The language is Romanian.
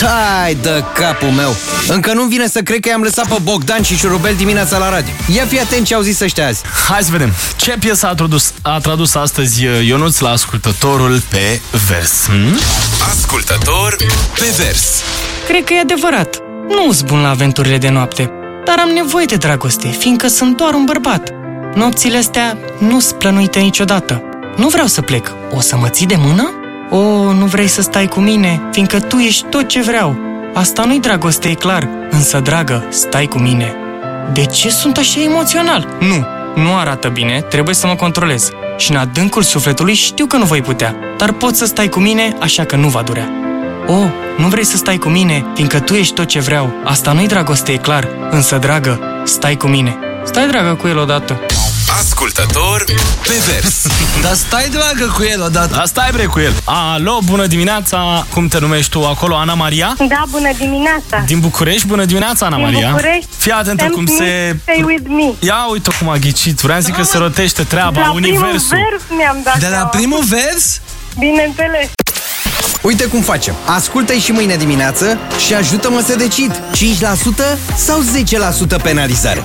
Tai de capul meu! Încă nu vine să cred că i-am lăsat pe Bogdan și Șurubel dimineața la radio. Ia fi atent ce au zis ăștia azi. Hai să vedem. Ce piesă a tradus, a tradus astăzi uh, Ionuț la ascultătorul pe vers? Hmm? Ascultător pe vers. Cred că e adevărat. Nu sunt bun la aventurile de noapte, dar am nevoie de dragoste, fiindcă sunt doar un bărbat. Nopțile astea nu-s plănuite niciodată. Nu vreau să plec. O să mă ții de mână? O, nu vrei să stai cu mine, fiindcă tu ești tot ce vreau. Asta nu-i dragoste, e clar, însă, dragă, stai cu mine. De ce sunt așa emoțional? Nu, nu arată bine, trebuie să mă controlez. Și în adâncul sufletului știu că nu voi putea, dar poți să stai cu mine, așa că nu va durea. O, nu vrei să stai cu mine, fiindcă tu ești tot ce vreau. Asta nu-i dragoste, e clar, însă, dragă, stai cu mine. Stai, dragă, cu el odată. Ascultător pe vers. Dar stai, dragă, cu el odată. Da, stai bre cu el. Alo, bună dimineața. Cum te numești tu acolo, Ana Maria? Da, bună dimineața! Din București, bună dimineața, Ana Din Maria. București. Fii atentă Sam cum Smith, se... Stay with me. Ia uite cum a ghicit. Vreau să zic că se rotește treaba, la universul. primul vers mi-am dat De la seama. primul vers? Bineînțeles. Uite cum facem. Ascultă-i și mâine dimineață și ajută-mă să decid. 5% sau 10% penalizare?